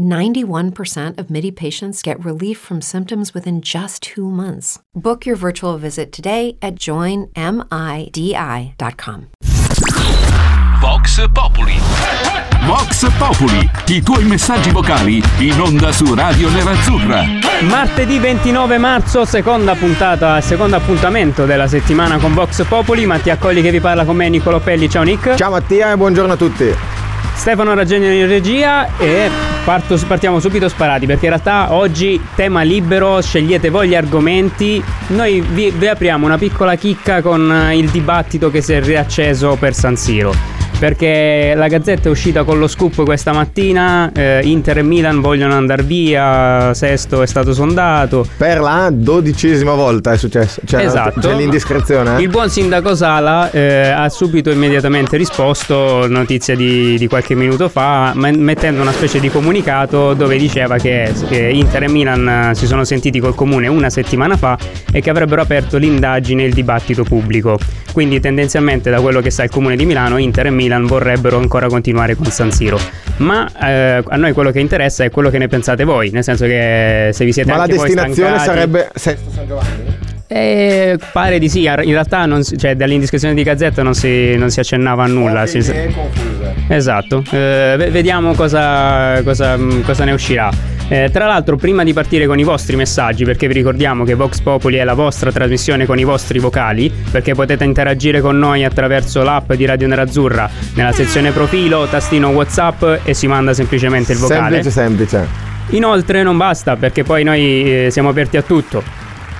91% of MIDI patients get relief from symptoms within just two months. Book your virtual visit today at joinmidi.com. Vox Populi. Vox Populi, i tuoi messaggi vocali in onda su Radio Nerazzurra. Martedì 29 marzo, seconda puntata, secondo appuntamento della settimana con Vox Populi. Mattia Colli che vi parla con me, Nicolo Pelli. Ciao Nick. Ciao Mattia e buongiorno a tutti. Stefano Raggegno in regia e parto, partiamo subito sparati perché in realtà oggi tema libero, scegliete voi gli argomenti. Noi vi, vi apriamo una piccola chicca con il dibattito che si è riacceso per San Siro perché la Gazzetta è uscita con lo scoop questa mattina, eh, Inter e Milan vogliono andare via, Sesto è stato sondato. Per la dodicesima volta è successo, c'è, esatto. c'è l'indiscrezione. Eh? Il buon sindaco Sala eh, ha subito immediatamente risposto, notizia di, di qualche minuto fa, mettendo una specie di comunicato dove diceva che Inter e Milan si sono sentiti col comune una settimana fa e che avrebbero aperto l'indagine e il dibattito pubblico. Quindi tendenzialmente da quello che sa il comune di Milano, Inter e Milan Milan vorrebbero ancora continuare con San Siro. Ma eh, a noi quello che interessa è quello che ne pensate voi, nel senso che se vi siete Ma anche la destinazione stancati, sarebbe Sesto San Giovanni? Eh, pare di sì, in realtà non cioè, dall'indiscrezione di Gazzetta non si, non si accennava a nulla. Si, esatto, eh, vediamo cosa, cosa, cosa ne uscirà. Eh, tra l'altro, prima di partire con i vostri messaggi, perché vi ricordiamo che Vox Populi è la vostra trasmissione con i vostri vocali, perché potete interagire con noi attraverso l'app di Radio Nerazzurra nella sezione profilo, tastino WhatsApp e si manda semplicemente il vocale. Semplice, semplice. Inoltre non basta perché poi noi eh, siamo aperti a tutto.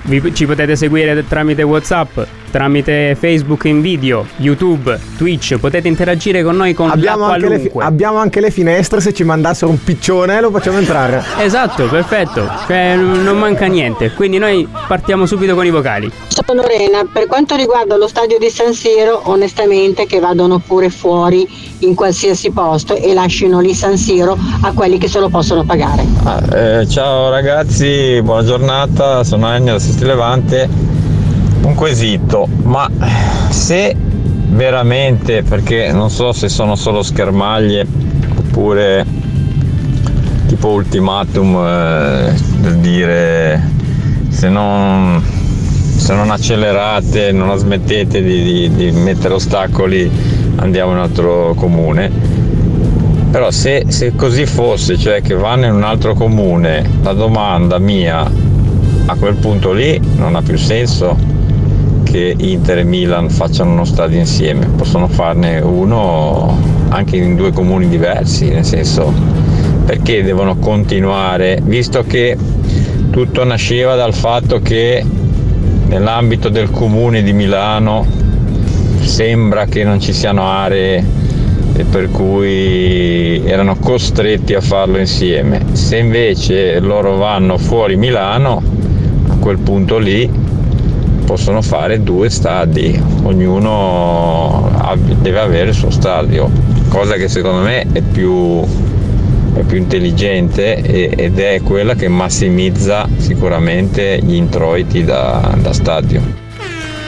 Vi, ci potete seguire tramite WhatsApp, tramite Facebook in video, YouTube, Twitch, potete interagire con noi con abbiamo anche, le, fi- abbiamo anche le finestre, se ci mandassero un piccione lo facciamo entrare. esatto, perfetto, cioè non manca niente, quindi noi partiamo subito con i vocali. Sono Lorena, per quanto riguarda lo stadio di San Siro, onestamente che vadano pure fuori in qualsiasi posto e lasciano lì San Siro a quelli che se lo possono pagare. Ah, eh, ciao ragazzi, buona giornata, sono Ennio da Sesti Levante. Un quesito, ma se veramente, perché non so se sono solo schermaglie oppure tipo ultimatum eh, per dire se non, se non accelerate, non smettete di, di, di mettere ostacoli andiamo in un altro comune. Però se, se così fosse, cioè che vanno in un altro comune, la domanda mia a quel punto lì non ha più senso che Inter e Milan facciano uno stadio insieme, possono farne uno anche in due comuni diversi, nel senso perché devono continuare, visto che tutto nasceva dal fatto che nell'ambito del comune di Milano sembra che non ci siano aree per cui erano costretti a farlo insieme. Se invece loro vanno fuori Milano, a quel punto lì possono fare due stadi, ognuno deve avere il suo stadio, cosa che secondo me è più, è più intelligente ed è quella che massimizza sicuramente gli introiti da, da stadio.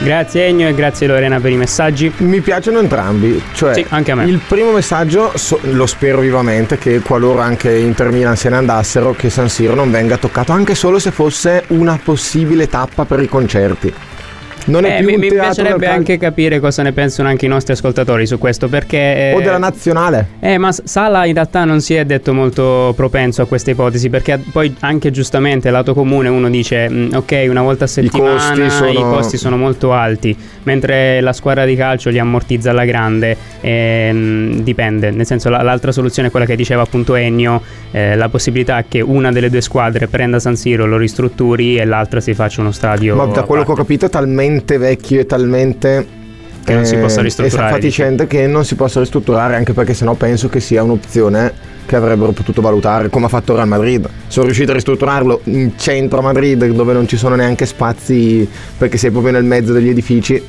Grazie Ennio e grazie Lorena per i messaggi. Mi piacciono entrambi, cioè sì, anche a me. il primo messaggio so, lo spero vivamente che qualora anche Inter Milan se ne andassero che San Siro non venga toccato anche solo se fosse una possibile tappa per i concerti. Non è eh, più mi, mi piacerebbe anche capire cosa ne pensano anche i nostri ascoltatori su questo perché... Eh, o della nazionale. Eh, ma Sala in realtà non si è detto molto propenso a questa ipotesi perché poi anche giustamente lato comune uno dice mm, ok una volta a settimana I costi sono, i costi sono molto alti mentre la squadra di calcio li ammortizza alla grande eh, dipende nel senso l'altra soluzione è quella che diceva appunto Ennio eh, la possibilità che una delle due squadre prenda San Siro lo ristrutturi e l'altra si faccia uno stadio ma da quello che ho capito è talmente talmente vecchio e talmente che non si possa ristrutturare. È faticente che non si possa ristrutturare anche perché sennò penso che sia un'opzione che avrebbero potuto valutare come ha fatto Real Madrid. Sono riuscito a ristrutturarlo in centro a Madrid dove non ci sono neanche spazi perché sei proprio nel mezzo degli edifici.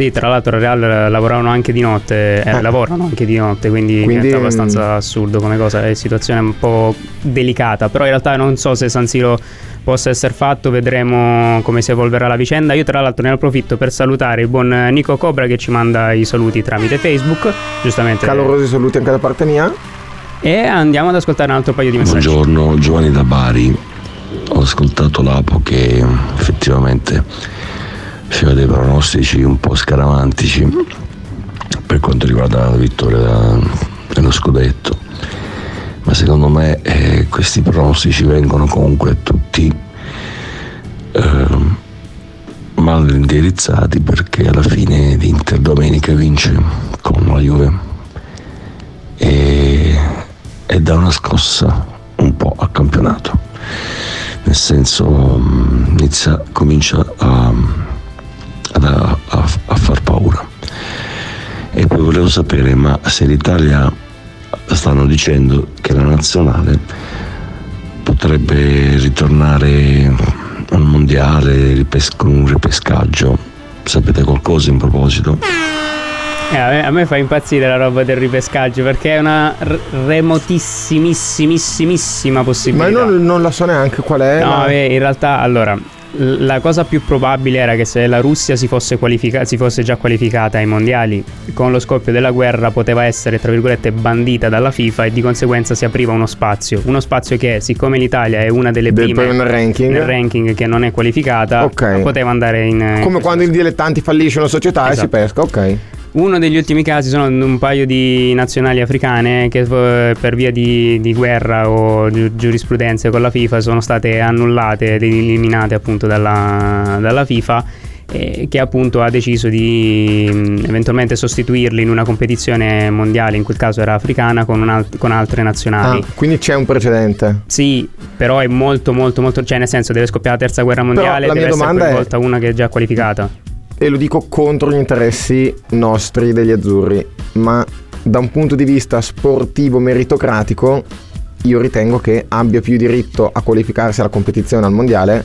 Sì, tra l'altro al Real lavoravano anche di notte, eh, eh. lavorano anche di notte, quindi, quindi è abbastanza assurdo come cosa, è situazione un po' delicata, però in realtà non so se San Siro possa essere fatto, vedremo come si evolverà la vicenda. Io tra l'altro ne approfitto per salutare il buon Nico Cobra che ci manda i saluti tramite Facebook, giustamente. Calorosi saluti anche da parte mia. E andiamo ad ascoltare un altro paio di messaggi. Buongiorno, Giovanni da Bari. Ho ascoltato l'Apo che effettivamente faceva dei pronostici un po' scaramantici per quanto riguarda la vittoria dello scudetto. Ma secondo me eh, questi pronostici vengono comunque tutti eh, mal indirizzati perché alla fine l'Inter domenica vince con la Juve. E, e dà una scossa un po' al campionato. Nel senso mm, inizia, comincia a, volevo sapere ma se l'Italia stanno dicendo che la nazionale potrebbe ritornare al mondiale con un ripescaggio. Sapete qualcosa in proposito? Eh, a, me, a, me, fa impazzire la roba del ripescaggio perché è una r- remotissimissimissima possibilità. Ma non, non, la so neanche qual è. No, ma... in realtà, allora, la cosa più probabile era che se la Russia si fosse, qualifica- si fosse, già qualificata ai mondiali con lo scoppio della guerra poteva essere tra virgolette bandita dalla FIFA e di conseguenza si apriva uno spazio uno spazio che siccome l'Italia è una delle Del prime nel ranking. nel ranking che non è qualificata okay. poteva andare in come quando i dilettanti fallisce una società esatto. e si pesca ok uno degli ultimi casi sono un paio di nazionali africane che eh, per via di, di guerra o gi- giurisprudenze con la FIFA sono state annullate ed eliminate appunto dalla, dalla FIFA eh, che appunto ha deciso di mh, eventualmente sostituirli in una competizione mondiale, in quel caso era africana, con, alt- con altre nazionali. Ah, quindi c'è un precedente? Sì, però è molto molto molto, cioè nel senso deve scoppiare la terza guerra mondiale, la deve essere domanda è... una che è già qualificata e lo dico contro gli interessi nostri degli azzurri, ma da un punto di vista sportivo meritocratico io ritengo che abbia più diritto a qualificarsi alla competizione al mondiale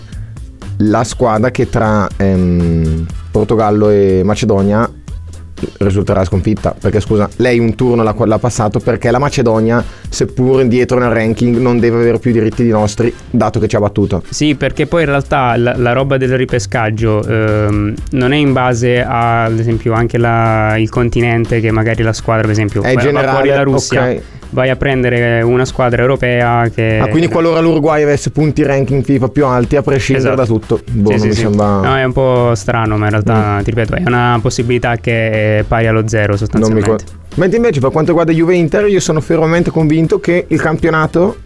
la squadra che tra ehm, Portogallo e Macedonia risulterà sconfitta. Perché scusa lei un turno l'ha, l'ha, passato perché la Macedonia seppur indietro nel ranking non deve avere più diritti di nostri dato che ci ha battuto. Sì perché poi in realtà la, la roba del ripescaggio ehm, non è in base a, ad esempio anche la, il continente che magari la squadra per esempio è generale, fuori la Russia. okay vai a prendere una squadra europea che... Ah, quindi qualora l'Uruguay avesse punti ranking FIFA più alti, a prescindere esatto. da tutto. Boh, sì, sì, sì. Sembra... No, è un po' strano, ma in realtà, mm. ti ripeto, è una possibilità che è pari allo zero sostanzialmente. Non mi... Mentre invece per quanto riguarda Juve Inter, io sono fermamente convinto che il campionato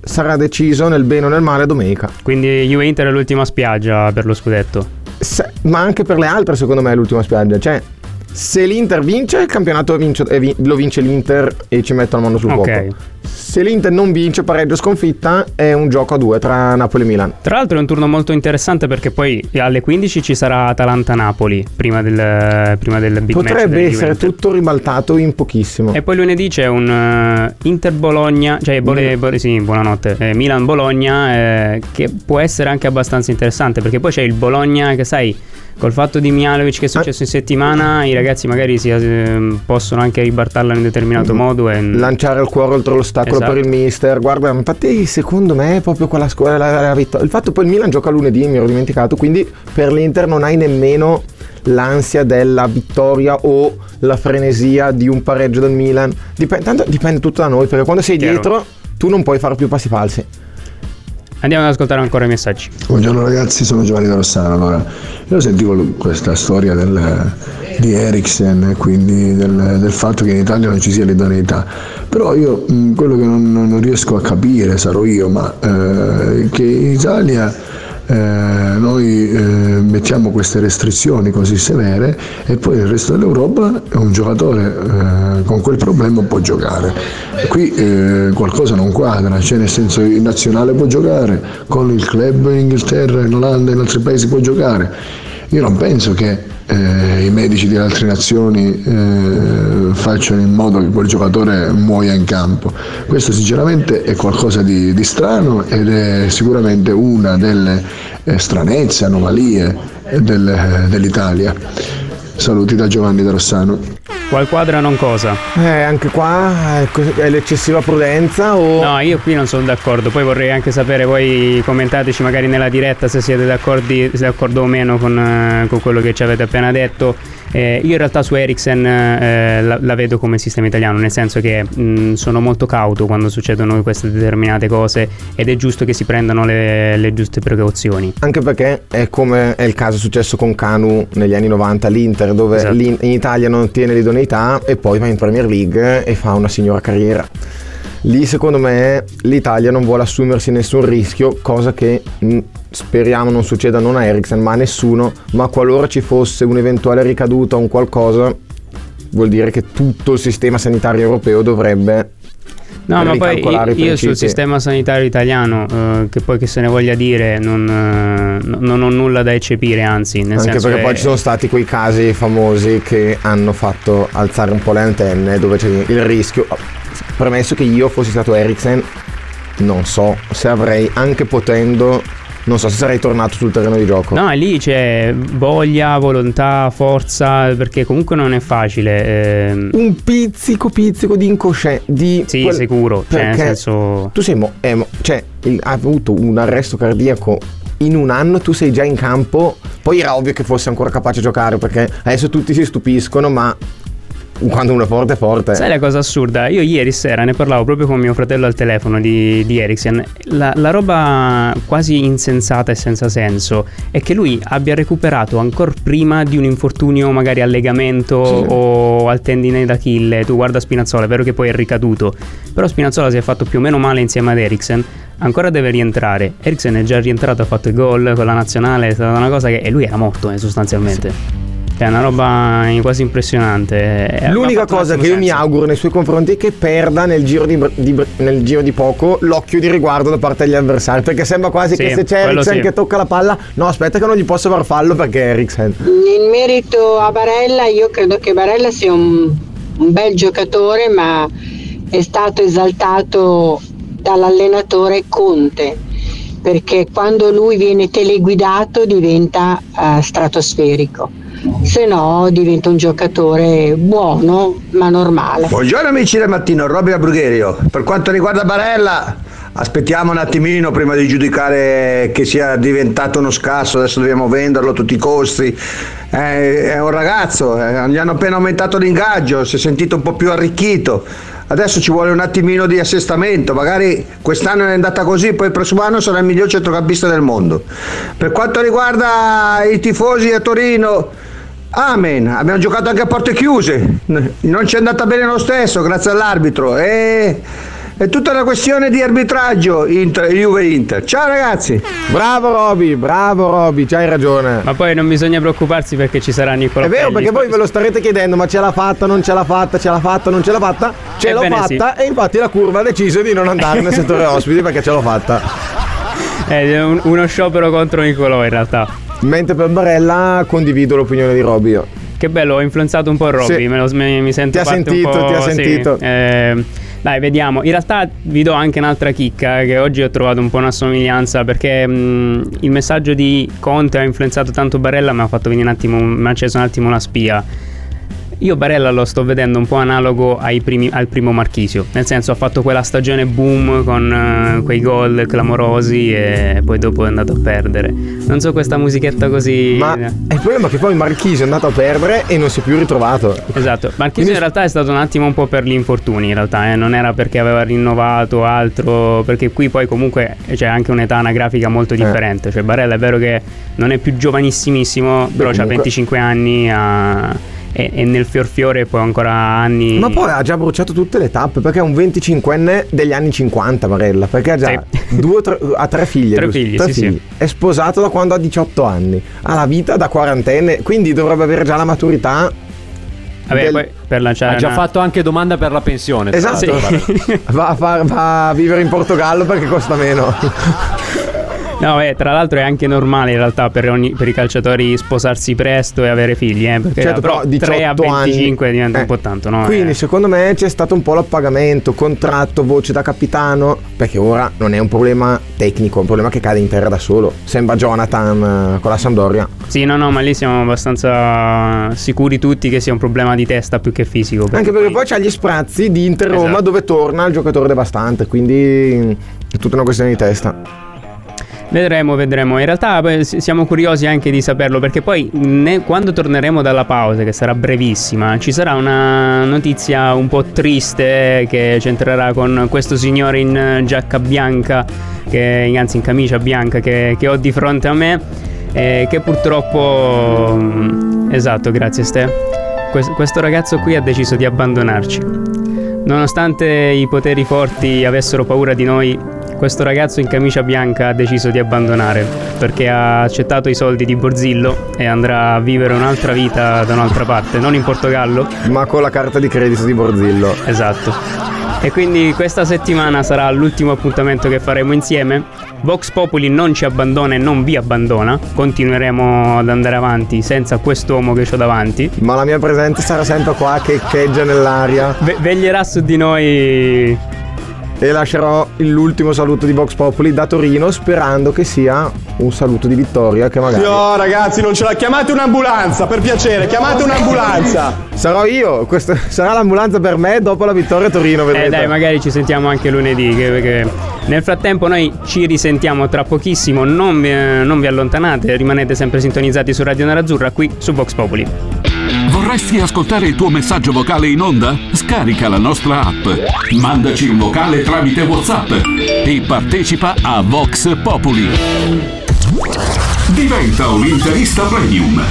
sarà deciso nel bene o nel male domenica. Quindi Juve Inter è l'ultima spiaggia per lo scudetto. Se, ma anche per le altre, secondo me, è l'ultima spiaggia. Cioè, se l'Inter vince, il campionato vince, eh, lo vince l'Inter e ci mettono la mano sul okay. Se l'Inter non vince, pareggio sconfitta, è un gioco a due tra Napoli e Milan. Tra l'altro è un turno molto interessante perché poi alle 15 ci sarà Atalanta-Napoli prima del, prima del big Potrebbe essere tutto ribaltato in pochissimo. E poi lunedì c'è un uh, Inter-Bologna, cioè Bole. Bole, sì, buonanotte, eh, Milan-Bologna, eh, che può essere anche abbastanza interessante perché poi c'è il Bologna che sai col fatto di Mialovic che è successo in settimana, i ragazzi magari si, eh, possono anche ribartarla in un determinato mm. modo e lanciare il cuore oltre l'ostacolo esatto. per il mister. Guarda, infatti, secondo me è proprio quella scuola la, la vittoria. Il fatto poi il Milan gioca lunedì, mi ero dimenticato, quindi per l'Inter non hai nemmeno l'ansia della vittoria o la frenesia di un pareggio del Milan. Dipende, tanto dipende tutto da noi, perché quando sei Chiaro. dietro tu non puoi fare più passi falsi. Andiamo ad ascoltare ancora i messaggi. Buongiorno ragazzi, sono Giovanni da Rossano. Allora, io sentivo questa storia del, di Eriksen e quindi del, del, fatto che in Italia non ci sia l'idoneità, però io mh, quello che non, non, riesco a capire, sarò io, ma eh, che in Italia eh, noi eh, mettiamo queste restrizioni così severe e poi nel resto dell'Europa un giocatore eh, con quel problema può giocare. Qui eh, qualcosa non quadra, cioè nel senso il nazionale può giocare, con il club in Inghilterra, in Olanda, in altri paesi può giocare. Io non penso che eh, i medici di altre nazioni eh, facciano in modo che quel giocatore muoia in campo. Questo sinceramente è qualcosa di, di strano ed è sicuramente una delle eh, stranezze, anomalie del, dell'Italia. Saluti da Giovanni da Rossano. Qual quadra non cosa? Eh, anche qua è, cos- è l'eccessiva prudenza o... No, io qui non sono d'accordo. Poi vorrei anche sapere, voi commentateci magari nella diretta se siete d'accordo o meno con, eh, con quello che ci avete appena detto. Eh, io in realtà su Ericsson eh, la, la, vedo come sistema italiano, nel senso che mh, sono molto cauto quando succedono queste determinate cose ed è giusto che si prendano le, le giuste precauzioni. Anche perché è come è il caso successo con Canu negli anni 90 l'Inter, dove esatto. in Italia non ottiene l'idoneità e poi va in Premier League e fa una signora carriera. Lì secondo me l'Italia non vuole assumersi nessun rischio, cosa che mh, speriamo non succeda non a Ericsson ma a nessuno, ma qualora ci fosse un'eventuale ricaduta o un qualcosa, vuol dire che tutto il sistema sanitario europeo dovrebbe No, ma poi io sul sistema sanitario italiano, eh, che poi che se ne voglia dire, non, eh, non ho nulla da eccepire, anzi. Nel Anche perché che... poi ci sono stati quei casi famosi che hanno fatto alzare un po' le antenne, dove c'è il rischio. Premesso che io fossi stato Ericsson, non so se avrei, anche potendo, non so se sarei tornato sul terreno di gioco. No, lì c'è voglia, volontà, forza, perché comunque non è facile. Ehm... Un pizzico, pizzico di incoscienza. Di sì, quel... sicuro. Cioè, nel senso... Tu sei mo- eh, mo- cioè, il, ha avuto un arresto cardiaco in un anno tu sei già in campo. Poi era ovvio che fosse ancora capace a giocare perché adesso tutti si stupiscono, ma quando uno è forte è forte. Sai la cosa assurda? Io ieri sera ne parlavo proprio con mio fratello al telefono di, di Ericsson. La, la, roba quasi insensata e senza senso è che lui abbia recuperato ancora prima di un infortunio, magari al legamento sì. o al tendine d'Achille. Tu guarda Spinazzola, è vero che poi è ricaduto, però Spinazzola si è fatto più o meno male insieme ad Ericsson. Ancora deve rientrare. Ericsson è già rientrato, ha fatto il gol con la nazionale, è stata una cosa che. E lui era morto eh, sostanzialmente. Sì. È una roba quasi impressionante. L'unica cosa che io mi auguro nei suoi confronti è che perda nel giro di, di, nel giro di poco l'occhio di riguardo da parte degli avversari. Perché sembra quasi sì, che se c'è Eriksen sì. che tocca la palla, no, aspetta che non gli posso far fallo perché è Eriksen. In merito a Barella, io credo che Barella sia un, un bel giocatore, ma è stato esaltato dall'allenatore Conte perché quando lui viene teleguidato diventa uh, stratosferico se no diventa un giocatore buono ma normale. Buongiorno amici del mattino, Robby Brugherio. Per quanto riguarda Barella, aspettiamo un attimino prima di giudicare che sia diventato uno scasso, adesso dobbiamo venderlo a tutti i costi. È, è un ragazzo, eh, gli hanno appena aumentato l'ingaggio, si è sentito un po' più arricchito. Adesso ci vuole un attimino di assestamento, magari quest'anno è andata così, poi il prossimo anno sarà il miglior centrocampista del mondo. Per quanto riguarda i tifosi a Torino, Amen, abbiamo giocato anche a porte chiuse, non ci è andata bene lo stesso grazie all'arbitro. E... È tutta una questione di arbitraggio Inter, Juve-Inter. Ciao ragazzi! Bravo Roby, bravo Roby, c'hai ragione. Ma poi non bisogna preoccuparsi perché ci sarà Nicola È vero, perché voi ve lo starete chiedendo, ma ce l'ha fatta, non ce l'ha fatta, ce l'ha fatta, non ce l'ha fatta? Ce Ebbene l'ho fatta sì. e infatti la curva ha deciso di non andare nel settore ospiti perché ce l'ho fatta. È uno sciopero contro Nicolò in realtà. Mentre per Barella condivido l'opinione di Robby. Che bello, ho influenzato un po' Robby, sì. me lo, mi, mi sento Ti ha sentito, ti ha sentito. Sì, eh, dai, vediamo. In realtà vi do anche un'altra chicca che oggi ho trovato un po' una somiglianza perché mh, il messaggio di Conte ha influenzato tanto Barella, mi ha fatto venire un attimo, mi ha acceso un attimo una spia. Io Barella lo sto vedendo un po' analogo primi, al primo Marchisio, nel senso ha fatto quella stagione boom con uh, quei gol clamorosi e poi dopo è andato a perdere. Non so questa musichetta così... Ma è il problema che poi Marchisio è andato a perdere e non si è più ritrovato. Esatto, Marchisio Quindi... in realtà è stato un attimo un po' per gli infortuni, in realtà eh? non era perché aveva rinnovato altro, perché qui poi comunque c'è anche un'età anagrafica molto eh. differente, eh. cioè Barella è vero che non è più giovanissimissimo, Beh, però comunque... ha 25 anni, ha e, e, nel fior fiore poi ancora anni. Ma poi ha già bruciato tutte le tappe perché è un 25enne degli anni 50 Varella, perché ha già sì. due, tre, ha tre figlie. Tre figli, tre sì, figli. Sì. È sposato da quando ha 18 anni, ha la vita da quarantenne, quindi dovrebbe avere già la maturità Vabbè, del... poi per lanciare. Ha già una... fatto anche domanda per la pensione. Esatto. Sì. Va, a far, va, a vivere in Portogallo perché costa meno. No, eh, tra l'altro è anche normale in realtà per, ogni- per i calciatori sposarsi presto e avere figli, eh, perché Certo, però però 3 a 18 anni- 25 diventa Eh, un po' tanto, no? Quindi Eh. secondo me c'è stato un po' l'appagamento, contratto, voce da capitano, perché ora non è un problema tecnico, è un problema che cade in terra da solo. Sembra Jonathan eh, con la Sampdoria. Sì, no, no, ma lì siamo abbastanza sicuri tutti che sia un problema di testa più che fisico. Anche perché poi c'ha gli sprazzi di Inter Roma Esatto. dove torna il giocatore devastante, quindi è tutta una questione di testa. Vedremo, vedremo. In realtà siamo curiosi anche di saperlo perché poi ne- quando torneremo dalla pausa, che sarà brevissima, ci sarà una notizia un po' triste che c'entrerà con questo signore in eh, giacca bianca, che, anzi in camicia bianca che, che ho di fronte a me, eh, che purtroppo... mm, Esatto, grazie Ste. Quest- questo ragazzo qui ha deciso di abbandonarci. Nonostante i poteri forti avessero paura di noi, questo ragazzo in camicia bianca ha deciso di abbandonare perché ha accettato i soldi di Borzillo e andrà a vivere un'altra vita da un'altra parte, non in Portogallo. Ma con la carta di credito di Borzillo. Esatto. E quindi questa settimana sarà l'ultimo appuntamento che faremo insieme. Vox Populi non ci abbandona e non vi abbandona. Continueremo ad andare avanti senza quest'uomo che ho davanti. Ma la mia presenza sarà sempre qua che echeggia nell'aria. Ve- veglierà su di noi E lascerò l'ultimo saluto di Vox Populi da Torino sperando che sia un saluto di vittoria che magari... No ragazzi non ce la chiamate un'ambulanza per piacere chiamate un'ambulanza Sarò io, questa sarà l'ambulanza per me dopo la vittoria a Torino, vedrete. Eh dai, magari ci sentiamo anche lunedì. Che, perché nel frattempo noi ci risentiamo tra pochissimo. Non vi, non vi allontanate, rimanete sempre sintonizzati su Radio Nerazzurra qui su Vox Populi. Vorresti ascoltare il tuo messaggio vocale in onda? Scarica la nostra app, mandaci un vocale tramite WhatsApp e partecipa a Vox Populi. Diventa un interista premium.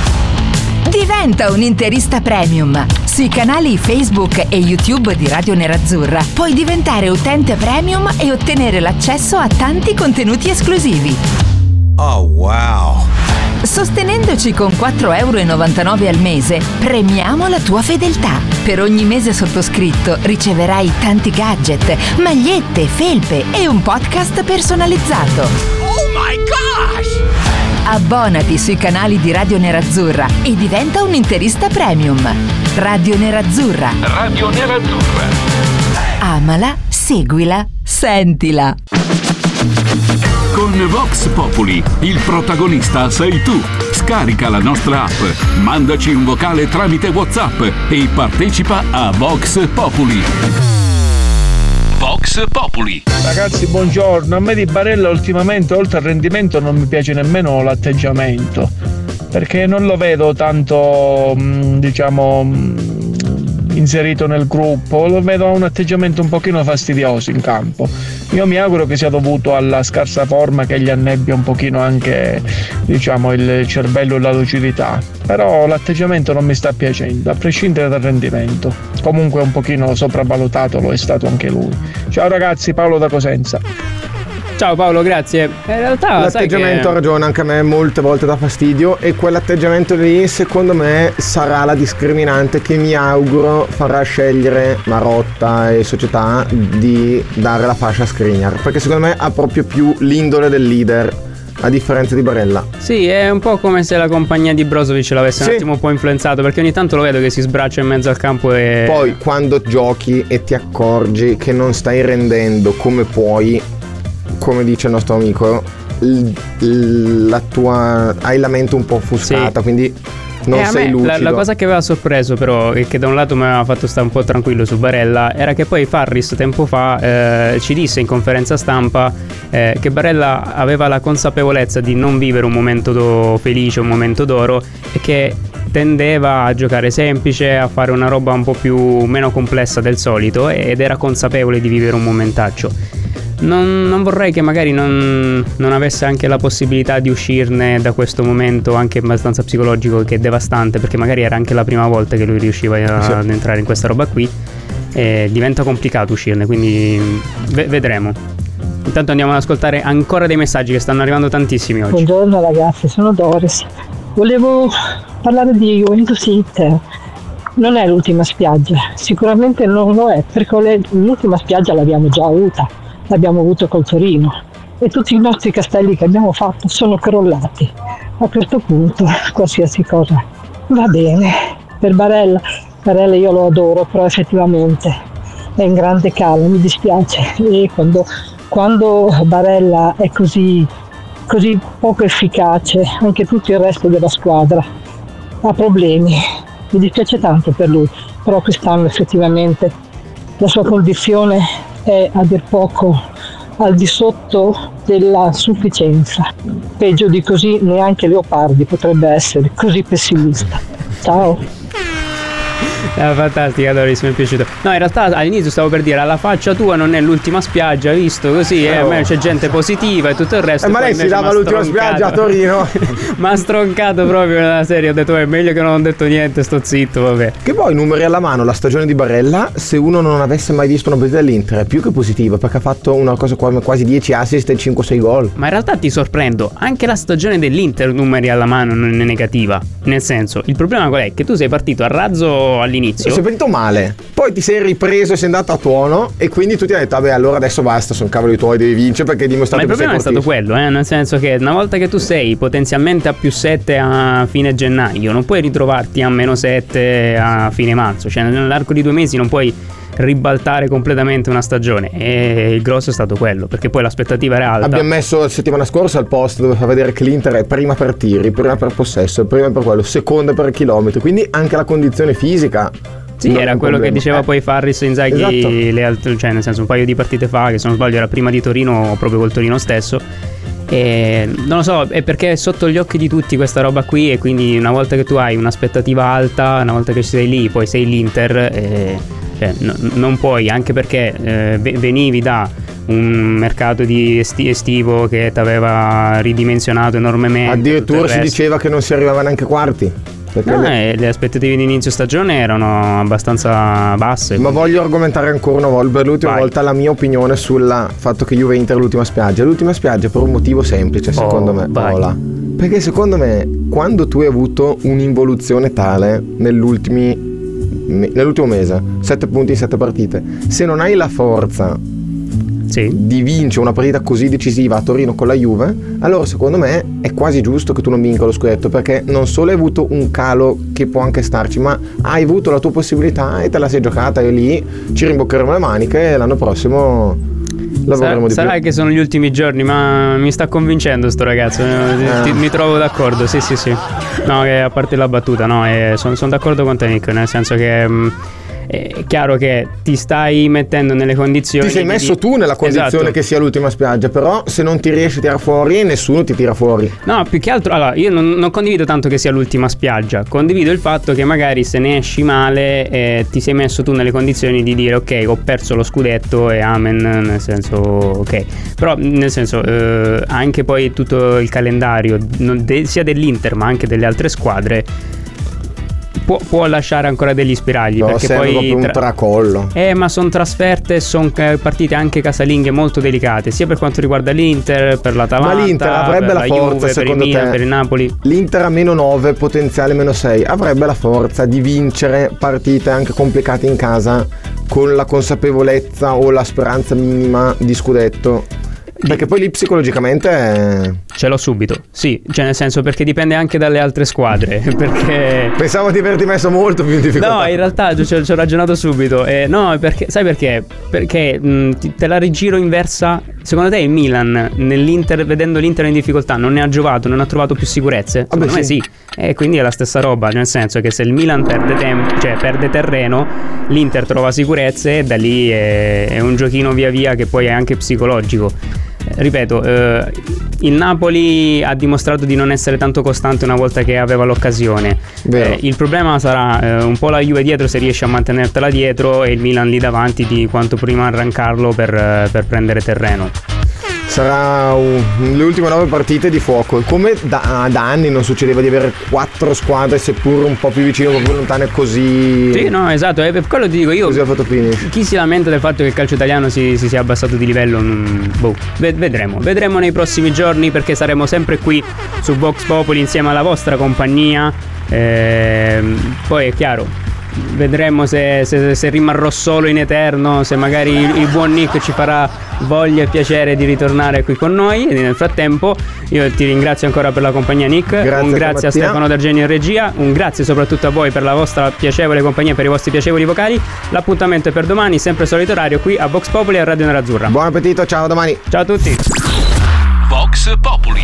Diventa un interista premium. Sui canali Facebook e YouTube di Radio Nerazzurra puoi diventare utente premium e ottenere l'accesso a tanti contenuti esclusivi. Sostenendoci con 4,99 euro al mese, premiamo la tua fedeltà. Per ogni mese sottoscritto riceverai tanti gadget, magliette, felpe e un podcast personalizzato. Oh my gosh! Abbonati sui canali di Radio Nerazzurra e diventa un interista premium. Radio Nerazzurra. Radio Nerazzurra. Amala, seguila, sentila. Con Vox Populi, il protagonista sei tu. Scarica la nostra app, mandaci un vocale tramite WhatsApp e partecipa a Vox Populi. Vox Populi. Ragazzi, buongiorno. A me di Barella ultimamente, oltre al rendimento, non mi piace nemmeno l'atteggiamento. Perché non lo vedo tanto, mh, diciamo, mh, inserito nel gruppo, lo vedo un atteggiamento un pochino fastidioso in campo. Io mi auguro che sia dovuto alla scarsa forma che gli annebbia un pochino anche, diciamo, il cervello e la lucidità. Però l'atteggiamento non mi sta piacendo, a prescindere dal rendimento. Comunque un pochino sopravvalutato lo è stato anche lui. Ciao ragazzi, Paolo da Cosenza. Ciao Paolo, grazie. In realtà, L'atteggiamento che... ha ragione, anche a me molte volte dà fastidio e quell'atteggiamento lì secondo me sarà la discriminante che mi auguro farà scegliere Marotta e società di dare la fascia a Skriniar perché secondo me ha proprio più l'indole del leader a differenza di Barella. Sì, è un po' come se la compagnia di Brozovic l'avesse Sì. un attimo un po' influenzato, perché ogni tanto lo vedo che si sbraccia in mezzo al campo e... Poi quando giochi e ti accorgi che non stai rendendo come puoi, come dice il nostro amico, l- l- la tua hai la mente un po' offuscata, quindi non Eh, sei lucido. La, la cosa che aveva sorpreso, però, e che da un lato mi aveva fatto stare un po' tranquillo su Barella, era che poi Farris tempo fa eh, ci disse in conferenza stampa eh, che Barella aveva la consapevolezza di non vivere un momento do- felice, un momento d'oro, e che tendeva a giocare semplice, a fare una roba un po' più meno complessa del solito, ed era consapevole di vivere un momentaccio. Non, non vorrei che magari non, non avesse anche la possibilità di uscirne da questo momento anche abbastanza psicologico che è devastante perché magari era anche la prima volta che lui riusciva a- Sì. ad entrare in questa roba qui e diventa complicato uscirne quindi ve- vedremo intanto andiamo ad ascoltare ancora dei messaggi che stanno arrivando tantissimi oggi Buongiorno ragazzi, sono Doris. Volevo parlare di Juventus Inter. Non è l'ultima spiaggia, sicuramente non lo è, perché l'ultima spiaggia l'abbiamo già avuta, l'abbiamo avuto col Torino. e tutti i nostri castelli che abbiamo fatto sono crollati. A questo punto qualsiasi cosa va bene. Per Barella, Barella io lo adoro, però effettivamente è in grande calo, mi dispiace. E quando, quando Barella è così, così poco efficace, anche tutto il resto della squadra ha problemi. Mi dispiace tanto per lui, però quest'anno effettivamente la sua condizione è a dir poco al di sotto della sufficienza. Peggio di così neanche Leopardi potrebbe essere così pessimista. Ciao. È fantastica, Doris, mi è piaciuto. No, in realtà all'inizio stavo per dire, alla faccia tua non è l'ultima spiaggia, visto così, eh, Oh. a me c'è gente positiva e tutto il resto. Eh, ma lei si dava l'ultima spiaggia a Torino. Ma ha stroncato proprio nella serie, ho detto, è meglio che non ho detto niente, sto zitto, vabbè. Che poi numeri alla mano la stagione di Barella, se uno non avesse mai visto una partita dell'Inter, è più che positiva perché ha fatto una cosa come quasi 10 assist e 5-6 gol. Ma in realtà ti sorprendo, anche la stagione dell'Inter numeri alla mano non è negativa. Nel senso, il problema qual è? Che tu sei partito a razzo all'inizio. Sei partito male, poi ti sei ripreso e sei andato a tuono e quindi tu ti hai detto vabbè allora adesso basta, sono cavoli tuoi, devi vincere perché Ma il che sei problema è stato quello, eh, nel senso che una volta che tu sei potenzialmente a più 7 a fine gennaio, non puoi ritrovarti a meno 7 a fine marzo, cioè nell'arco di due mesi non puoi ribaltare completamente una stagione e il grosso è stato quello, perché poi l'aspettativa era alta. Abbiamo messo la settimana scorsa al post dove fa vedere che l'Inter è prima per tiri, prima per possesso, prima per quello, seconda per chilometri, quindi anche la condizione fisica. Sì, non era quello che problema. diceva Eh. poi Farris e Inzaghi Esatto. cioè nel senso un paio di partite fa, che se non sbaglio era prima di Torino o proprio col Torino stesso. E non lo so, è perché è sotto gli occhi di tutti questa roba qui e quindi una volta che tu hai un'aspettativa alta, una volta che sei lì, poi sei l'Inter, eh, cioè, no- non puoi, anche perché eh, ve- venivi da un mercato di esti- estivo che ti aveva ridimensionato enormemente. Addirittura si diceva che non si arrivava neanche ai quarti. No, le- eh, le aspettative di inizio stagione erano abbastanza basse. Ma voglio argomentare ancora una volta, per l'ultima Vai. volta, la mia opinione sul fatto che Juve Inter è l'ultima spiaggia. L'ultima spiaggia per un motivo semplice, secondo me. Oh. Paola. Perché secondo me, quando tu hai avuto un'involuzione tale negli ultimi me- nell'ultimo mese, 7 punti in 7 partite, se non hai la forza di vincere una partita così decisiva a Torino con la Juve, allora secondo me è quasi giusto che tu non vinca lo scudetto perché non solo hai avuto un calo che può anche starci, ma hai avuto la tua possibilità e te la sei giocata e lì ci rimboccheremo le maniche e l'anno prossimo Sarà, sarà che sono gli ultimi giorni, ma mi sta convincendo sto ragazzo. eh, ti- Mi trovo d'accordo, sì, sì, sì. No, che a parte la battuta, no, sono d'accordo con te, Nick. Nel senso che. mh, è chiaro che ti stai mettendo nelle condizioni. Ti sei di- messo tu nella condizione Esatto. che sia l'ultima spiaggia, però se non ti riesci a tirare fuori, nessuno ti tira fuori. No, più che altro, allora, io non, non condivido tanto che sia l'ultima spiaggia, condivido il fatto che magari se ne esci male eh, ti sei messo tu nelle condizioni di dire ok, ho perso lo scudetto e amen, nel senso ok. Però nel senso eh, anche poi tutto il calendario de- sia dell'Inter ma anche delle altre squadre può, può lasciare ancora degli spiragli No, perché poi proprio un tra- tracollo. eh, ma sono trasferte, sono partite anche casalinghe molto delicate, sia per quanto riguarda l'Inter, per l'Atalanta, Ma l'Inter avrebbe per la forza, Juve, per il secondo Milan, te? per il Napoli. L'Inter a meno 9, potenziale meno 6, avrebbe la forza di vincere partite anche complicate in casa con la consapevolezza o la speranza minima di scudetto. Perché poi lì psicologicamente. Ce l'ho subito, sì, cioè nel senso perché dipende anche dalle altre squadre, perché... Pensavo di averti messo molto più in difficoltà. No, in realtà ci ho, ragionato subito. Eh, no, perché, sai perché? Perché mh, te la rigiro inversa. Secondo te il Milan, nell'Inter, vedendo l'Inter in difficoltà, non ne ha giovato, non ha trovato più sicurezze? Secondo me sì. sì. E quindi è la stessa roba, nel senso che se il Milan perde, tem- cioè perde terreno, l'Inter trova sicurezze e da lì è, è un giochino via via che poi è anche psicologico. Ripeto, eh, il Napoli ha dimostrato di non essere tanto costante una volta che aveva l'occasione. Eh, il problema sarà eh, un po' la Juve dietro se riesce a mantenertela dietro e il Milan lì davanti di quanto prima arrancarlo per, eh, per prendere terreno. Sarà le ultime 9 partite di fuoco. Come da, da anni non succedeva di avere quattro squadre, seppur un po' più vicine, un po' più lontane, così. Sì, no, esatto, e per quello ti dico io. Così ha fatto finish. Chi si lamenta del fatto che il calcio italiano si, si sia abbassato di livello, mm, boh, ve- vedremo. Vedremo nei prossimi giorni perché saremo sempre qui su Vox Populi insieme alla vostra compagnia. Ehm, poi è chiaro, vedremo se, se- se rimarrò solo in eterno, se magari il, il buon Nick ci farà voglia e piacere di ritornare qui con noi. E nel frattempo io ti ringrazio ancora per la compagnia Nick, Grazie un grazie a. Stefano D'Argenio in regia, un grazie soprattutto a voi per la vostra piacevole compagnia, per i vostri piacevoli vocali. L'appuntamento è per domani, sempre solito orario qui a Vox Populi e a Radio Nerazzurra. Buon appetito, ciao a domani. Ciao a tutti. Vox Populi.